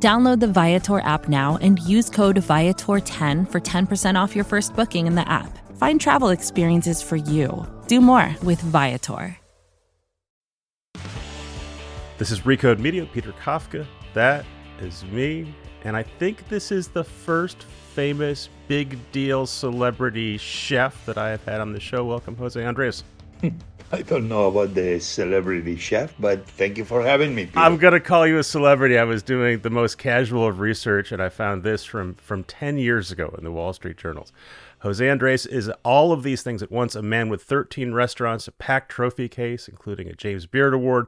Download the Viator app now and use code Viator10 for 10% off your first booking in the app. Find travel experiences for you. Do more with Viator. This is Recode Media, Peter Kafka. That is me. And I think this is the first famous big deal celebrity chef that I have had on the show. Welcome, Jose Andres. I don't know about the celebrity chef, but thank you for having me. Peter. I'm gonna call you a celebrity. I was doing the most casual of research, and I found this from from ten years ago in the Wall Street Journals. Jose Andres is all of these things at once: a man with 13 restaurants, a packed trophy case, including a James Beard Award,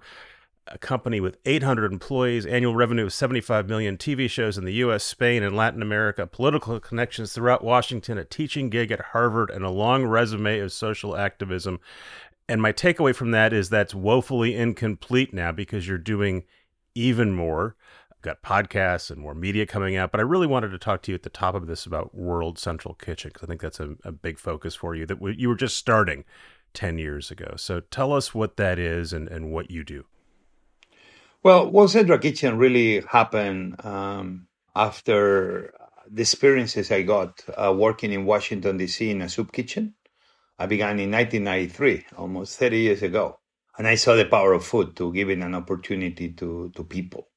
a company with 800 employees, annual revenue of 75 million, TV shows in the U.S., Spain, and Latin America, political connections throughout Washington, a teaching gig at Harvard, and a long resume of social activism. And my takeaway from that is that's woefully incomplete now because you're doing even more. I've got podcasts and more media coming out, but I really wanted to talk to you at the top of this about World Central Kitchen because I think that's a, a big focus for you that you were just starting 10 years ago. So tell us what that is and, and what you do. Well, World Central Kitchen really happened um, after the experiences I got uh, working in Washington, D.C. in a soup kitchen. I began in 1993, almost 30 years ago. And I saw the power of food to giving an opportunity to, to people.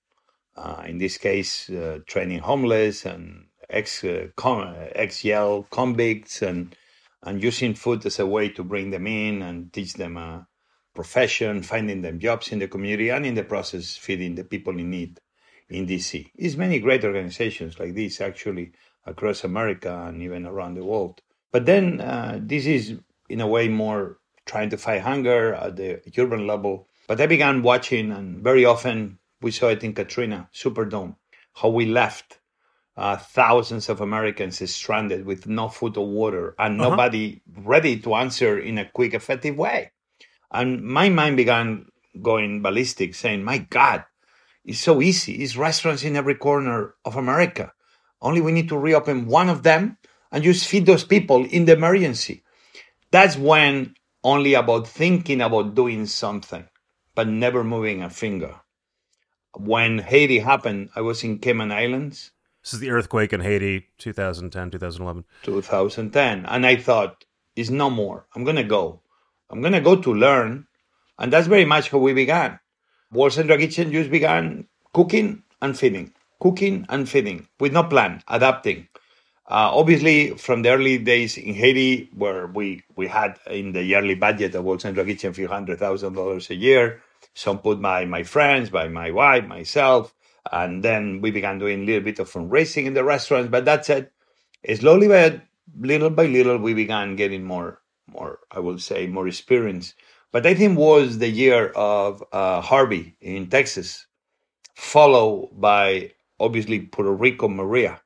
Uh, in this case, uh, training homeless and ex, uh, com- ex-jail convicts and, and using food as a way to bring them in and teach them a profession, finding them jobs in the community, and in the process, feeding the people in need in DC. There's many great organizations like this actually across America and even around the world. But then uh, this is in a way more trying to fight hunger at the urban level. But I began watching, and very often we saw it in Katrina, Superdome, how we left uh, thousands of Americans stranded with no food or water and uh-huh. nobody ready to answer in a quick, effective way. And my mind began going ballistic, saying, My God, it's so easy. It's restaurants in every corner of America. Only we need to reopen one of them and just feed those people in the emergency. That's when only about thinking about doing something, but never moving a finger. When Haiti happened, I was in Cayman Islands. This is the earthquake in Haiti, 2010, 2011. 2010. And I thought, it's no more. I'm going to go. I'm going to go to learn. And that's very much how we began. World Central Kitchen just began cooking and feeding, cooking and feeding with no plan, adapting. Uh, obviously, from the early days in Haiti, where we, we had in the yearly budget of World Central Kitchen a few hundred thousand dollars a year, some put by my friends, by my wife, myself, and then we began doing a little bit of fundraising in the restaurants. But that said, slowly but little by little, we began getting more, more, I will say, more experience. But I think was the year of uh, Harvey in Texas, followed by obviously Puerto Rico Maria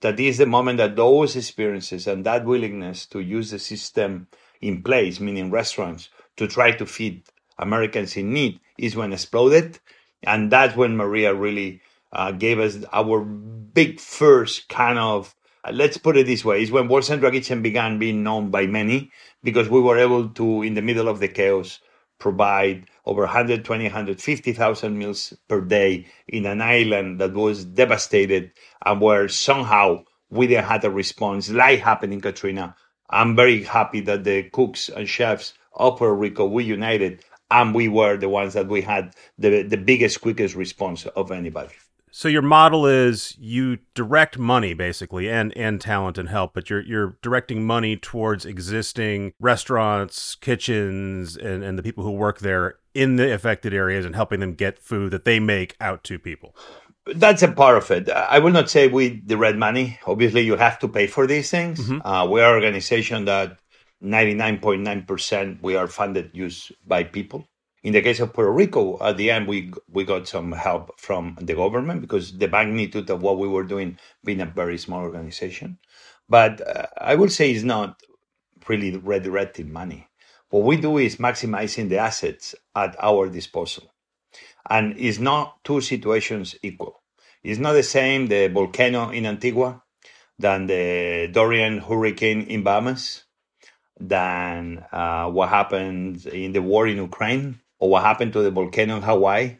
that is the moment that those experiences and that willingness to use the system in place, meaning restaurants, to try to feed Americans in need, is when exploded. And that's when Maria really uh, gave us our big first kind of, uh, let's put it this way, is when World Central Kitchen began being known by many because we were able to, in the middle of the chaos, provide over 120, 150,000 meals per day in an island that was devastated and where somehow we didn't have a response like happened in Katrina. I'm very happy that the cooks and chefs of Puerto Rico, we united and we were the ones that we had the, the biggest, quickest response of anybody. So your model is you direct money basically and and talent and help, but you're you're directing money towards existing restaurants, kitchens, and, and the people who work there in the affected areas and helping them get food that they make out to people. That's a part of it. I will not say we direct money. Obviously, you have to pay for these things. Mm-hmm. Uh, we are an organization that 99.9% we are funded used by people. In the case of Puerto Rico, at the end, we we got some help from the government because the magnitude of what we were doing being a very small organization. But uh, I would say it's not really redirecting money. What we do is maximizing the assets at our disposal. And it's not two situations equal. It's not the same the volcano in Antigua than the Dorian hurricane in Bahamas, than uh, what happened in the war in Ukraine, or what happened to the volcano in Hawaii,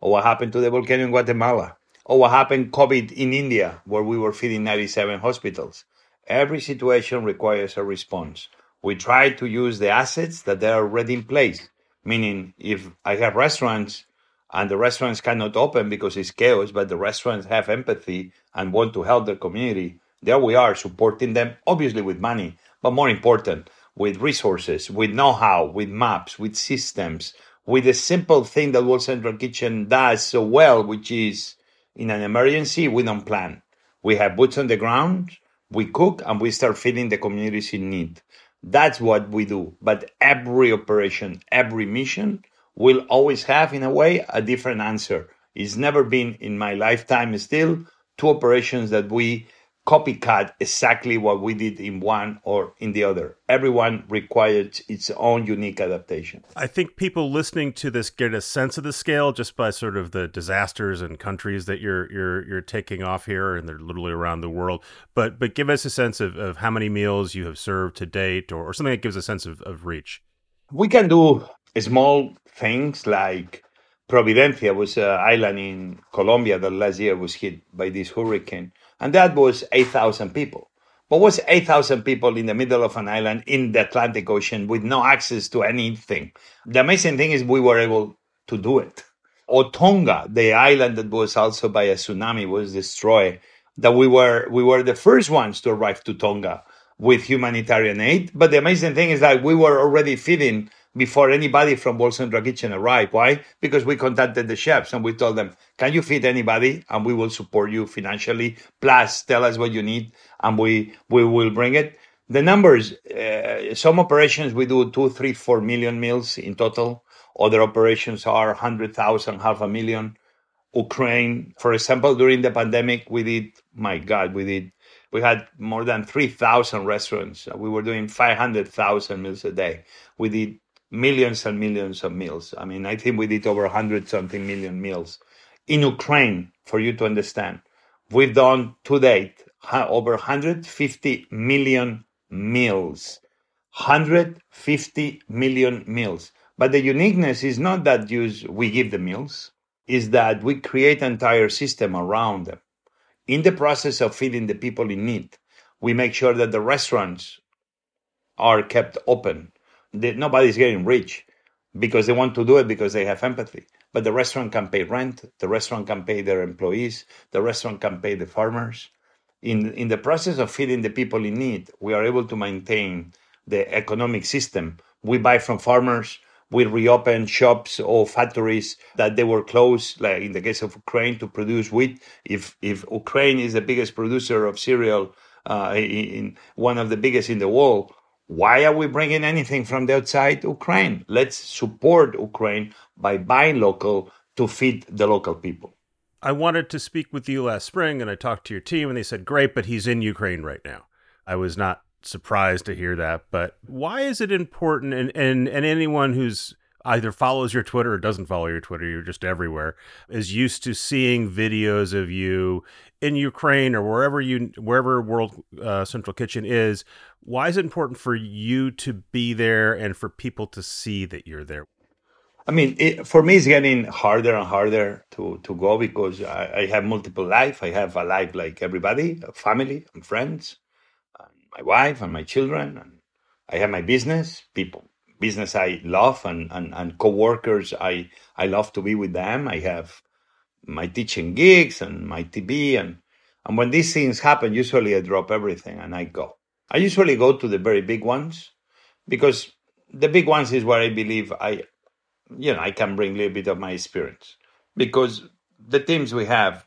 or what happened to the volcano in Guatemala, or what happened COVID in India, where we were feeding 97 hospitals. Every situation requires a response. We try to use the assets that are already in place, meaning if I have restaurants and the restaurants cannot open because it's chaos, but the restaurants have empathy and want to help their community, there we are supporting them, obviously with money, but more important, with resources, with know how, with maps, with systems, with a simple thing that World Central Kitchen does so well, which is in an emergency, we don't plan. We have boots on the ground, we cook, and we start feeding the communities in need. That's what we do. But every operation, every mission will always have, in a way, a different answer. It's never been in my lifetime still two operations that we copycat exactly what we did in one or in the other. Everyone required its own unique adaptation. I think people listening to this get a sense of the scale just by sort of the disasters and countries that you're you're you're taking off here and they're literally around the world. But but give us a sense of, of how many meals you have served to date or, or something that gives a sense of, of reach. We can do small things like Providencia was an island in Colombia that last year was hit by this hurricane and that was 8,000 people. But was 8,000 people in the middle of an island in the Atlantic Ocean with no access to anything. The amazing thing is we were able to do it. Or Tonga, the island that was also by a tsunami was destroyed, that we were, we were the first ones to arrive to Tonga with humanitarian aid. But the amazing thing is that we were already feeding before anybody from Central Kitchen arrived. Why? Because we contacted the chefs and we told them, can you feed anybody? And we will support you financially. Plus, tell us what you need and we, we will bring it. The numbers, uh, some operations we do two, three, four million meals in total. Other operations are 100,000, half a million. Ukraine, for example, during the pandemic, we did, my God, we did, we had more than 3,000 restaurants. We were doing 500,000 meals a day. We did millions and millions of meals. I mean, I think we did over 100 something million meals. In Ukraine, for you to understand, we've done to date over 150 million meals. 150 million meals. But the uniqueness is not that we give the meals, is that we create entire system around them. In the process of feeding the people in need, we make sure that the restaurants are kept open nobody's getting rich because they want to do it because they have empathy. But the restaurant can pay rent, the restaurant can pay their employees, the restaurant can pay the farmers. In, in the process of feeding the people in need, we are able to maintain the economic system. We buy from farmers, we reopen shops or factories that they were closed, like in the case of Ukraine, to produce wheat. If if Ukraine is the biggest producer of cereal, uh, in one of the biggest in the world, why are we bringing anything from the outside Ukraine? Let's support Ukraine by buying local to feed the local people. I wanted to speak with you last spring and I talked to your team and they said, great, but he's in Ukraine right now. I was not surprised to hear that, but why is it important? And, and, and anyone who's either follows your Twitter or doesn't follow your Twitter, you're just everywhere, is used to seeing videos of you in Ukraine or wherever you wherever World uh, Central Kitchen is. Why is it important for you to be there and for people to see that you're there? I mean, it, for me, it's getting harder and harder to, to go because I, I, have multiple life. I have a life like everybody, family and friends, and my wife and my children, and I have my business, people business I love and, and, and co-workers I, I love to be with them. I have my teaching gigs and my TV and, and when these things happen, usually I drop everything and I go. I usually go to the very big ones because the big ones is where I believe I, you know, I can bring a little bit of my experience because the teams we have,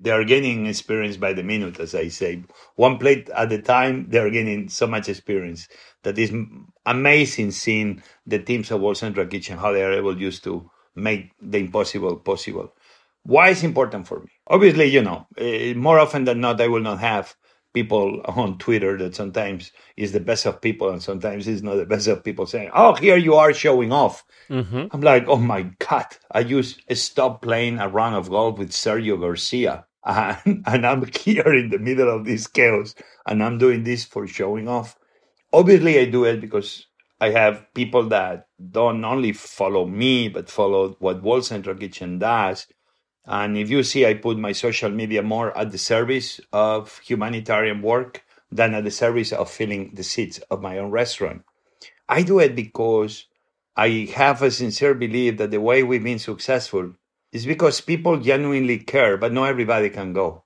they are gaining experience by the minute, as I say. One plate at a time, they are gaining so much experience that is amazing seeing the teams of World Central Kitchen, how they are able just to make the impossible possible. Why is important for me? Obviously, you know, uh, more often than not, I will not have people on Twitter that sometimes is the best of people and sometimes is not the best of people saying, "Oh, here you are showing off." Mm-hmm. I'm like, "Oh my god!" I used stop playing a round of golf with Sergio Garcia, and, and I'm here in the middle of this chaos, and I'm doing this for showing off. Obviously, I do it because I have people that don't only follow me but follow what World Central Kitchen does and if you see, I put my social media more at the service of humanitarian work than at the service of filling the seats of my own restaurant. I do it because I have a sincere belief that the way we've been successful is because people genuinely care, but not everybody can go.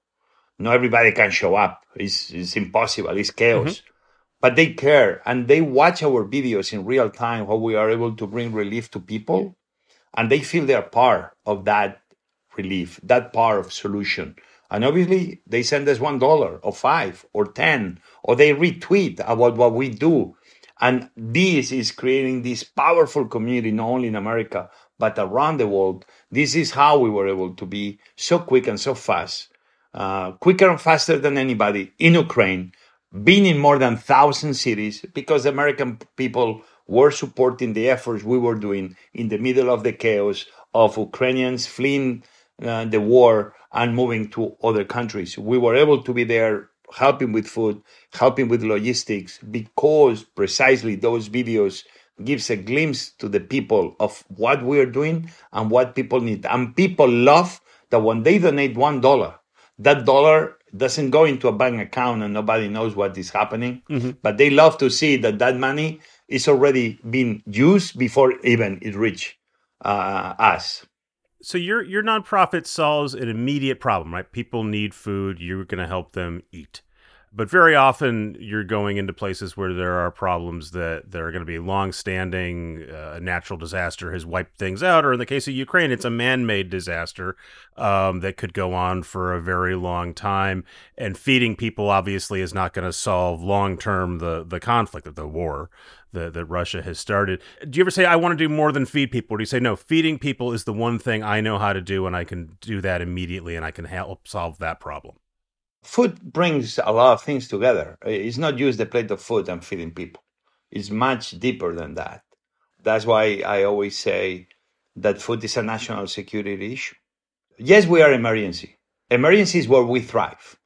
Not everybody can show up. It's, it's impossible. It's chaos. Mm-hmm. But they care and they watch our videos in real time, how we are able to bring relief to people. And they feel they're part of that relief, that part of solution. And obviously, they send us one dollar or five or ten, or they retweet about what we do. And this is creating this powerful community, not only in America, but around the world. This is how we were able to be so quick and so fast, uh, quicker and faster than anybody in Ukraine, being in more than thousand cities because the American people were supporting the efforts we were doing in the middle of the chaos of Ukrainians fleeing uh, the war and moving to other countries. We were able to be there helping with food, helping with logistics, because precisely those videos gives a glimpse to the people of what we're doing and what people need. And people love that when they donate one dollar, that dollar doesn't go into a bank account and nobody knows what is happening. Mm-hmm. But they love to see that that money is already being used before even it reach uh, us so your your nonprofit solves an immediate problem, right? People need food. You're going to help them eat. But very often you're going into places where there are problems that, that are going to be long-standing. Uh, a natural disaster has wiped things out, or in the case of Ukraine, it's a man-made disaster um, that could go on for a very long time. And feeding people obviously is not going to solve long-term the the conflict of the war that, that Russia has started. Do you ever say, I want to do more than feed people? Or do you say, no, feeding people is the one thing I know how to do and I can do that immediately and I can help solve that problem? Food brings a lot of things together. It's not just the plate of food and feeding people, it's much deeper than that. That's why I always say that food is a national security issue. Yes, we are emergency. Emergency is where we thrive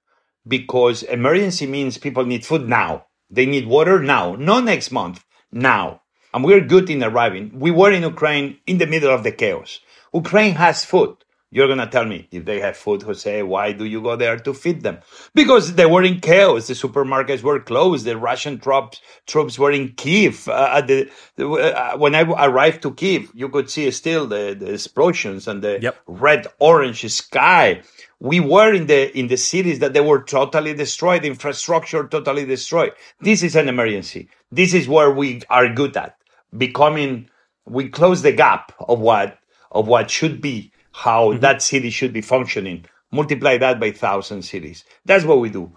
because emergency means people need food now. They need water now, not next month, now. And we're good in arriving. We were in Ukraine in the middle of the chaos. Ukraine has food. You're going to tell me if they have food, Jose, why do you go there to feed them? Because they were in chaos. The supermarkets were closed. The Russian troops, troops were in Kiev. Uh, the, uh, when I arrived to Kiev, you could see still the, the explosions and the yep. red orange sky. We were in the, in the cities that they were totally destroyed, infrastructure totally destroyed. This is an emergency. This is where we are good at becoming, we close the gap of what, of what should be how mm-hmm. that city should be functioning. Multiply that by thousand cities. That's what we do.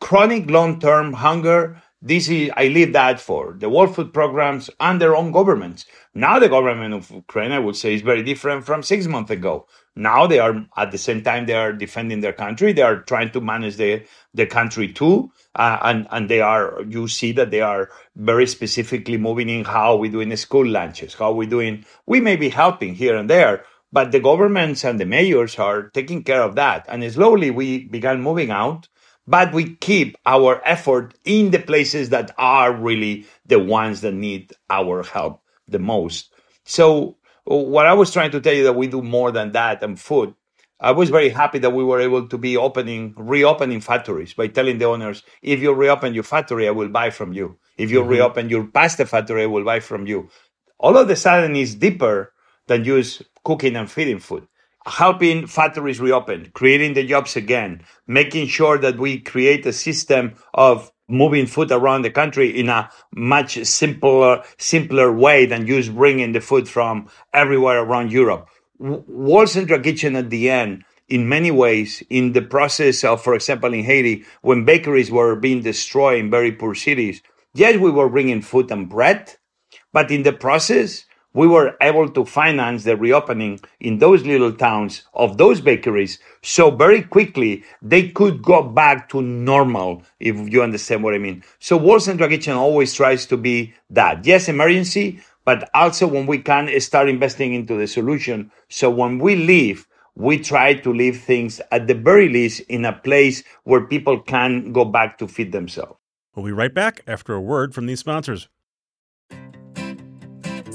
Chronic long-term hunger. This is I leave that for the World Food Programs and their own governments. Now the government of Ukraine, I would say, is very different from six months ago. Now they are at the same time they are defending their country. They are trying to manage the the country too, uh, and and they are. You see that they are very specifically moving in how we doing school lunches, how we doing. We may be helping here and there, but the governments and the mayors are taking care of that. And slowly we began moving out, but we keep our effort in the places that are really the ones that need our help the most. So what I was trying to tell you that we do more than that and food. I was very happy that we were able to be opening, reopening factories by telling the owners, if you reopen your factory, I will buy from you. If you mm-hmm. reopen your pasta factory, I will buy from you. All of a sudden is deeper than just cooking and feeding food. Helping factories reopen, creating the jobs again, making sure that we create a system of moving food around the country in a much simpler, simpler way than just bringing the food from everywhere around Europe. World Central Kitchen at the end, in many ways, in the process of, for example, in Haiti, when bakeries were being destroyed in very poor cities, yes, we were bringing food and bread, but in the process, we were able to finance the reopening in those little towns of those bakeries so very quickly they could go back to normal, if you understand what I mean. So World Central Kitchen always tries to be that. Yes, emergency, but also when we can start investing into the solution. So when we leave, we try to leave things at the very least in a place where people can go back to feed themselves. We'll be right back after a word from these sponsors.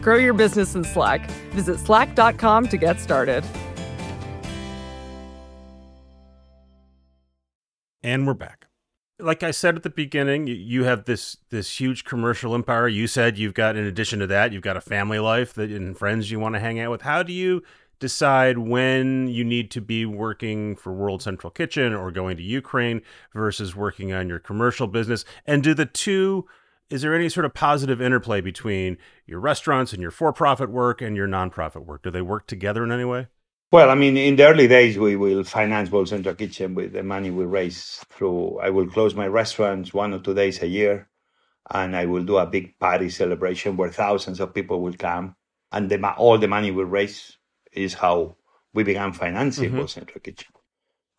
Grow your business in Slack. Visit slack.com to get started. And we're back. Like I said at the beginning, you have this this huge commercial empire. You said you've got, in addition to that, you've got a family life that and friends you want to hang out with. How do you decide when you need to be working for World Central Kitchen or going to Ukraine versus working on your commercial business? And do the two is there any sort of positive interplay between your restaurants and your for-profit work and your nonprofit work? Do they work together in any way? Well, I mean, in the early days, we will finance Central Kitchen with the money we raise through. I will close my restaurants one or two days a year, and I will do a big party celebration where thousands of people will come, and the, all the money we raise is how we began financing mm-hmm. Central Kitchen.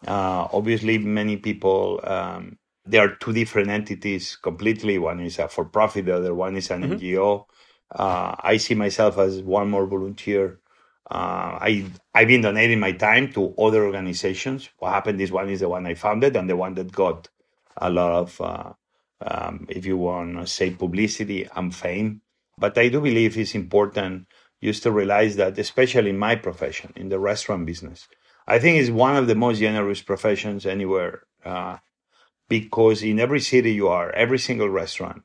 Uh, obviously, many people um, there are two different entities completely. One is a for profit, the other one is an mm-hmm. NGO. Uh, I see myself as one more volunteer. Uh, I I've been donating my time to other organizations. What happened? This one is the one I founded, and the one that got a lot of, uh, um, if you want to say, publicity and fame. But I do believe it's important just to realize that, especially in my profession, in the restaurant business, I think it's one of the most generous professions anywhere uh, because in every city you are, every single restaurant,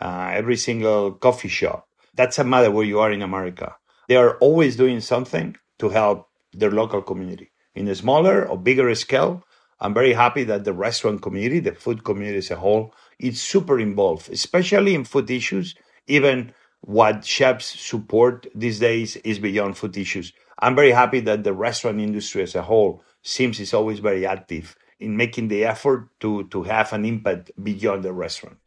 uh, every single coffee shop, that's a matter where you are in America. They are always doing something to help their local community in a smaller or bigger scale. I'm very happy that the restaurant community, the food community as a whole, is super involved, especially in food issues. Even what chefs support these days is beyond food issues. I'm very happy that the restaurant industry as a whole seems is always very active in making the effort to to have an impact beyond the restaurant.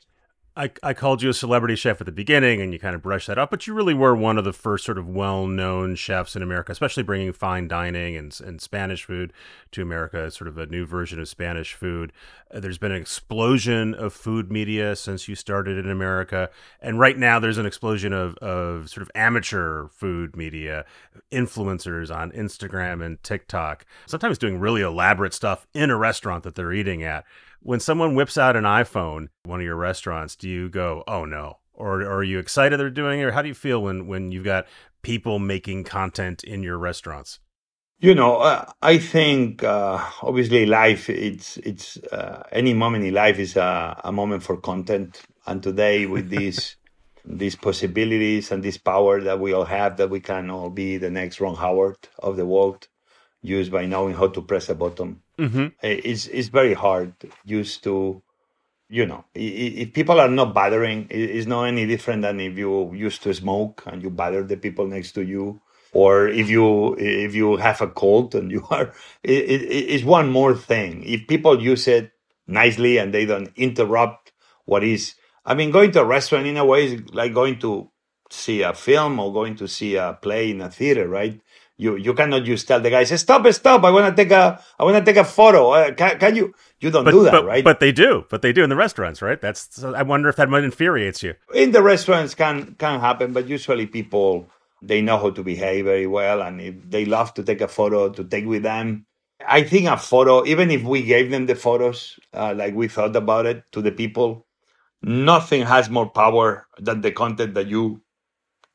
I, I called you a celebrity chef at the beginning and you kind of brushed that up, but you really were one of the first sort of well known chefs in America, especially bringing fine dining and, and Spanish food to America, sort of a new version of Spanish food. Uh, there's been an explosion of food media since you started in America. And right now, there's an explosion of, of sort of amateur food media, influencers on Instagram and TikTok, sometimes doing really elaborate stuff in a restaurant that they're eating at when someone whips out an iPhone, one of your restaurants, do you go, "Oh no," or, or are you excited they're doing it? Or how do you feel when when you've got people making content in your restaurants? You know, uh, I think uh, obviously life it's it's uh, any moment in life is a, a moment for content, and today with these these possibilities and this power that we all have, that we can all be the next Ron Howard of the world, used by knowing how to press a button Mm-hmm. It's it's very hard used to, you know, if people are not bothering, it's not any different than if you used to smoke and you bother the people next to you, or if you if you have a cold and you are, it, it, it's one more thing. If people use it nicely and they don't interrupt what is, I mean, going to a restaurant in a way is like going to see a film or going to see a play in a theater, right? You you cannot just tell the guys stop stop. I want to take a I want to take a photo. Uh, can, can you? You don't but, do that, but, right? But they do. But they do in the restaurants, right? That's. So I wonder if that might infuriates you. In the restaurants, can can happen, but usually people they know how to behave very well, and if they love to take a photo to take with them. I think a photo, even if we gave them the photos uh, like we thought about it to the people, nothing has more power than the content that you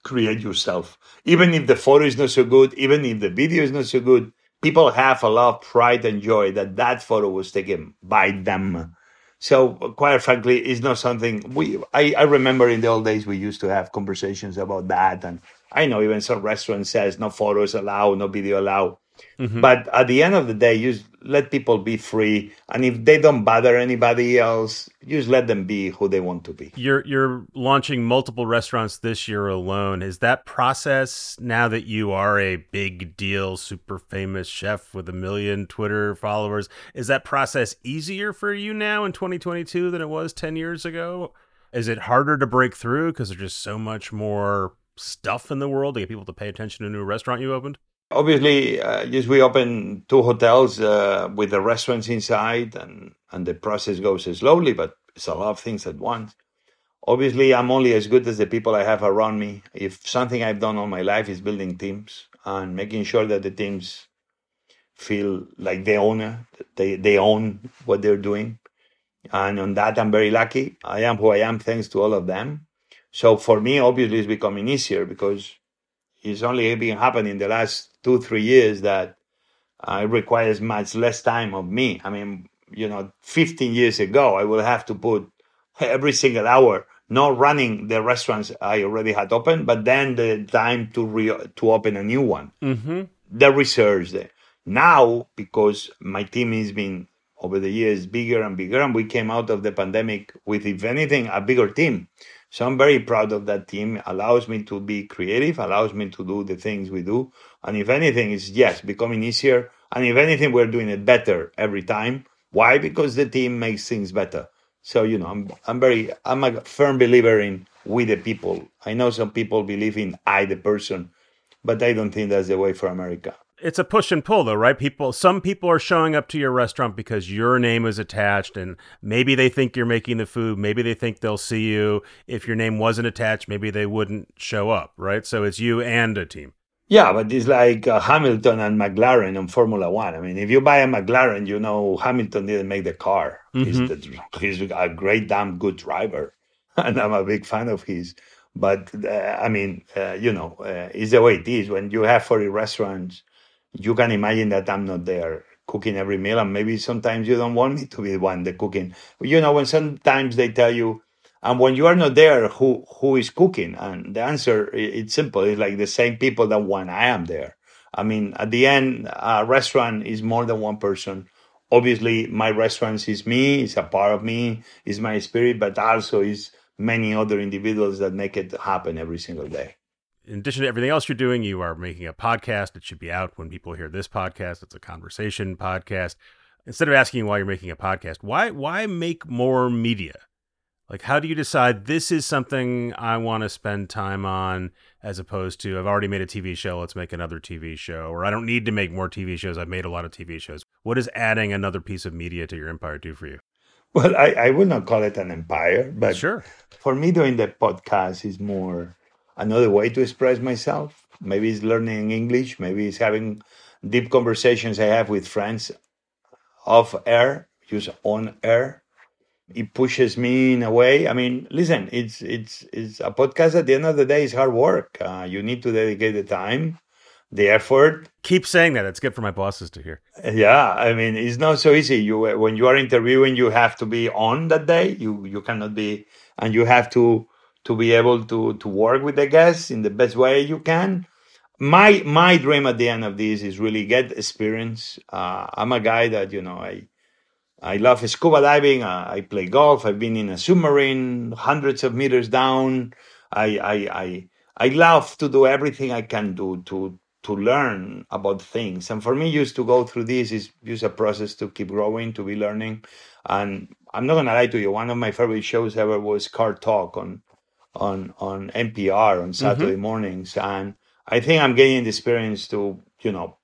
create yourself. Even if the photo is not so good, even if the video is not so good, people have a lot of pride and joy that that photo was taken by them. So quite frankly, it's not something we. I, I remember in the old days we used to have conversations about that, and I know even some restaurant says no photos allowed, no video allowed. Mm-hmm. But at the end of the day, you just let people be free, and if they don't bother anybody else, you just let them be who they want to be. You're you're launching multiple restaurants this year alone. Is that process now that you are a big deal, super famous chef with a million Twitter followers? Is that process easier for you now in 2022 than it was 10 years ago? Is it harder to break through because there's just so much more stuff in the world to get people to pay attention to a new restaurant you opened? Obviously, uh, we opened two hotels uh, with the restaurants inside, and, and the process goes slowly, but it's a lot of things at once. Obviously, I'm only as good as the people I have around me. If something I've done all my life is building teams and making sure that the teams feel like they own they, they own what they're doing. And on that, I'm very lucky. I am who I am thanks to all of them. So for me, obviously, it's becoming easier because it's only been happening in the last two, three years that uh, it requires much less time of me. I mean, you know, 15 years ago, I would have to put every single hour, not running the restaurants I already had open, but then the time to re- to open a new one. Mm-hmm. The research there. Now, because my team has been over the years bigger and bigger, and we came out of the pandemic with, if anything, a bigger team. So I'm very proud of that team. Allows me to be creative, allows me to do the things we do. And if anything, it's yes, becoming easier. And if anything, we're doing it better every time. Why? Because the team makes things better. So, you know, I'm, I'm very, I'm a firm believer in we the people. I know some people believe in I the person, but I don't think that's the way for America it's a push and pull though right? People some people are showing up to your restaurant because your name is attached and maybe they think you're making the food. Maybe they think they'll see you. If your name wasn't attached maybe they wouldn't show up right? So it's you and a team. Yeah but it's like uh, hamilton and mclaren on formula one. I mean if you buy a mclaren you know hamilton didn't make the car. Mm-hmm. he's, the, he's a great damn good driver and i'm a big fan of his. But uh, i mean uh, you know uh, it's the way it is. When you have 40 restaurants you can imagine that I'm not there cooking every meal, and maybe sometimes you don't want me to be the one the cooking. You know, when sometimes they tell you, and when you are not there, who who is cooking? And the answer it's simple. It's like the same people that when I am there. I mean, at the end, a restaurant is more than one person. Obviously, my restaurant is me. It's a part of me. It's my spirit, but also is many other individuals that make it happen every single day in addition to everything else you're doing, you are making a podcast. It should be out when people hear this podcast. It's a conversation podcast. Instead of asking why you're making a podcast, why why make more media? Like how do you decide this is something I want to spend time on as opposed to I've already made a TV show, let's make another TV show, or I don't need to make more TV shows, I've made a lot of TV shows. What does adding another piece of media to your empire do for you? Well, I, I would not call it an empire, but sure. for me doing the podcast is more another way to express myself. Maybe it's learning English. Maybe it's having deep conversations I have with friends off air, use on air. It pushes me in a way. I mean, listen, it's it's it's a podcast. At the end of the day, is hard work. Uh, you need to dedicate the time, the effort. Keep saying that. It's good for my bosses to hear. Yeah, I mean, it's not so easy. You when you are interviewing, you have to be on that day. You you cannot be, and you have to to be able to to work with the guests in the best way you can. My my dream at the end of this is really get experience. Uh, I'm a guy that you know I I love scuba diving. I play golf. I've been in a submarine hundreds of meters down. I I I I love to do everything I can do to to learn about things. And for me, just to go through this is just a process to keep growing, to be learning. And I'm not gonna lie to you. One of my favorite shows ever was Car Talk on on on NPR on Saturday mm-hmm. mornings, and I think I'm getting the experience to you know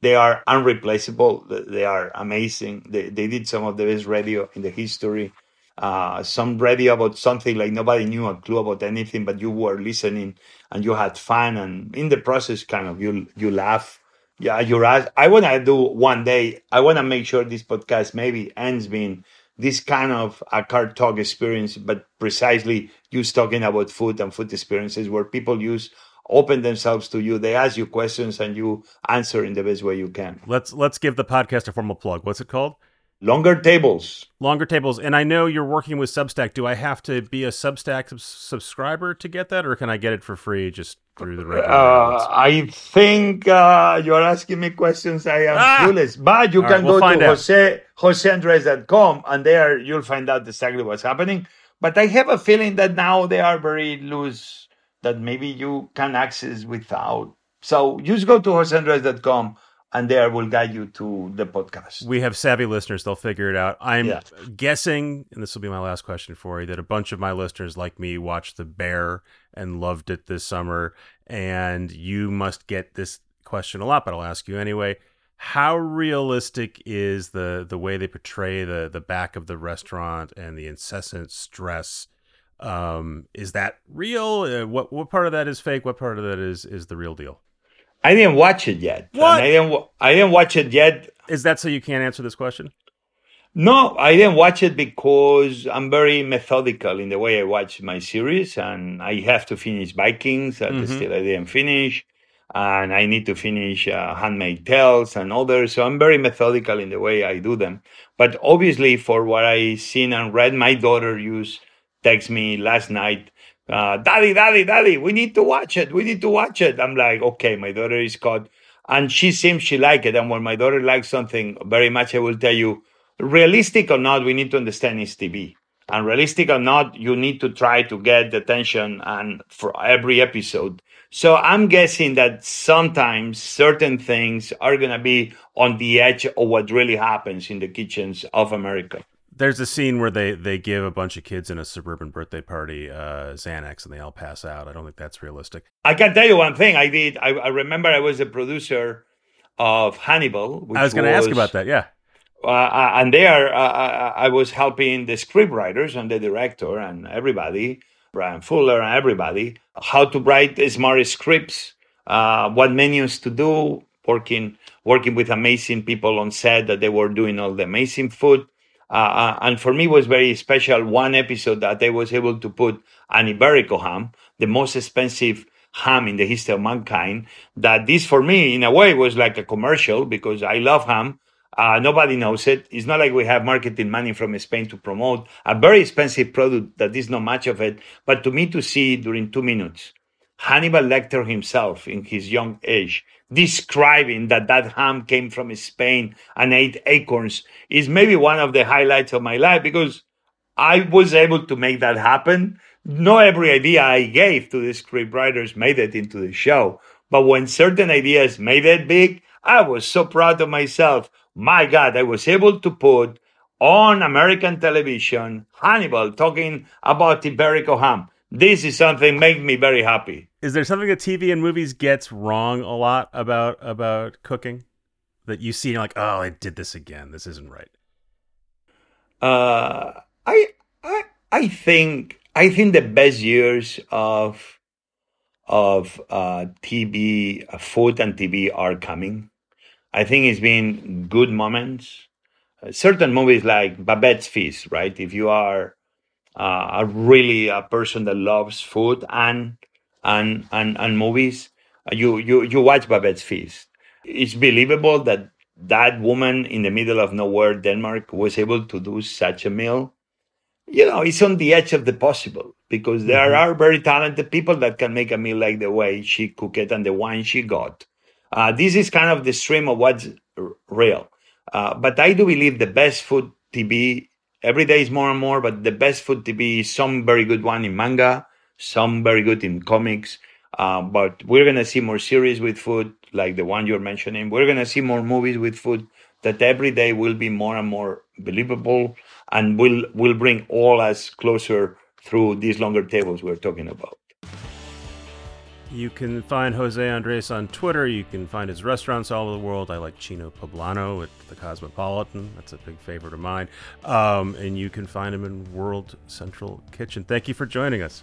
they are unreplaceable. They are amazing. They they did some of the best radio in the history. Uh, some radio about something like nobody knew a clue about anything, but you were listening and you had fun, and in the process, kind of you you laugh. Yeah, you're. I want to do one day. I want to make sure this podcast maybe ends being this kind of a car talk experience, but precisely just talking about food and food experiences where people use open themselves to you. They ask you questions and you answer in the best way you can. Let's let's give the podcast a formal plug. What's it called? Longer tables. Longer tables. And I know you're working with Substack. Do I have to be a Substack sub- subscriber to get that, or can I get it for free just through the regular? Uh, I think uh, you're asking me questions I am Ah! clueless. But you All can right, we'll go to out. Jose, joseandres.com and there you'll find out exactly what's happening. But I have a feeling that now they are very loose that maybe you can access without. So just go to joseandres.com and there will guide you to the podcast. we have savvy listeners; they'll figure it out. I'm Yeah. guessing, and this will be my last question for you, that a bunch of my listeners, like me, watched The Bear and loved it this summer. And you must get this question a lot, but I'll ask you anyway. How realistic is the the way they portray the the back of the restaurant and the incessant stress? Um, is that real? Uh, what what part of that is fake? What part of that is is the real deal? I didn't watch it yet. What? And I didn't. I didn't watch it yet. Is that so you can't answer this question? No, I didn't watch it because I'm very methodical in the way I watch my series, and I have to finish Vikings that Mhm. still I didn't finish, and I need to finish uh, Handmaid Tales and others. So I'm very methodical in the way I do them. But obviously, for what I seen and read, my daughter used text me last night. Uh, daddy, daddy, daddy, we need to watch it. We need to watch it. I'm like, okay, my daughter is caught and she seems she like it. And when my daughter likes something very much, I will tell you, realistic or not, we need to understand it's TV. And realistic or not, you need to try to get the attention and for every episode. So I'm guessing that sometimes certain things are going to be on the edge of what really happens in the kitchens of America. There's a scene where they they give a bunch of kids in a suburban birthday party uh, Xanax and they all pass out. I don't think that's realistic. I can tell you one thing I did. I, I remember I was a producer of Hannibal. Which I was going to ask about that. Yeah. uh, and there uh, I, I was helping the script writers and the director and everybody, Bryan Fuller and everybody, how to write smart scripts, uh, what menus to do, working working with amazing people on set that they were doing all the amazing food. Uh, uh, and for me was very special one episode that I was able to put an Iberico ham, the most expensive ham in the history of mankind. That this for me in a way was like a commercial because I love ham. Uh, nobody knows it. It's not like we have marketing money from Spain to promote a very expensive product that is not much of it. But to me to see during two minutes, Hannibal Lecter himself in his young age describing that that ham came from Spain and ate acorns is maybe one of the highlights of my life because I was able to make that happen. Not every idea I gave to the scriptwriters made it into the show, but when certain ideas made it big, I was so proud of myself. My God, I was able to put on American television Hannibal talking about Iberico ham. This is something made me very happy. Is there something that TV and movies gets wrong a lot about about cooking that you see and like, oh, I did this again. This isn't right. Uh, I, I, I think, I think the best years of, of, uh, TV, uh, food and TV are coming. I think it's been good moments. Uh, certain movies like Babette's Feast, right? If you are, uh, a really a person that loves food and, and, and, and movies, uh, you, you, you watch Babette's Feast. It's believable that that woman in the middle of nowhere, Denmark, was able to do such a meal. You know, it's on the edge of the possible because there are very talented people that can make a meal like the way she cooked it and the wine she got. Uh, this is kind of the stream of what's r- real. Uh, but I do believe the best food TV every day is more and more, but the best food TV is some very good one in manga, some very good in comics. Uh, but we're to see more series with food, like the one you're mentioning. We're to see more movies with food that every day will be more and more believable and will, will bring all us closer through these longer tables we're talking about. You can find Jose Andres on Twitter. You can find his restaurants all over the world. I like China Poblano at the Cosmopolitan. That's a big favorite of mine. Um, and you can find him in World Central Kitchen. Thank you for joining us.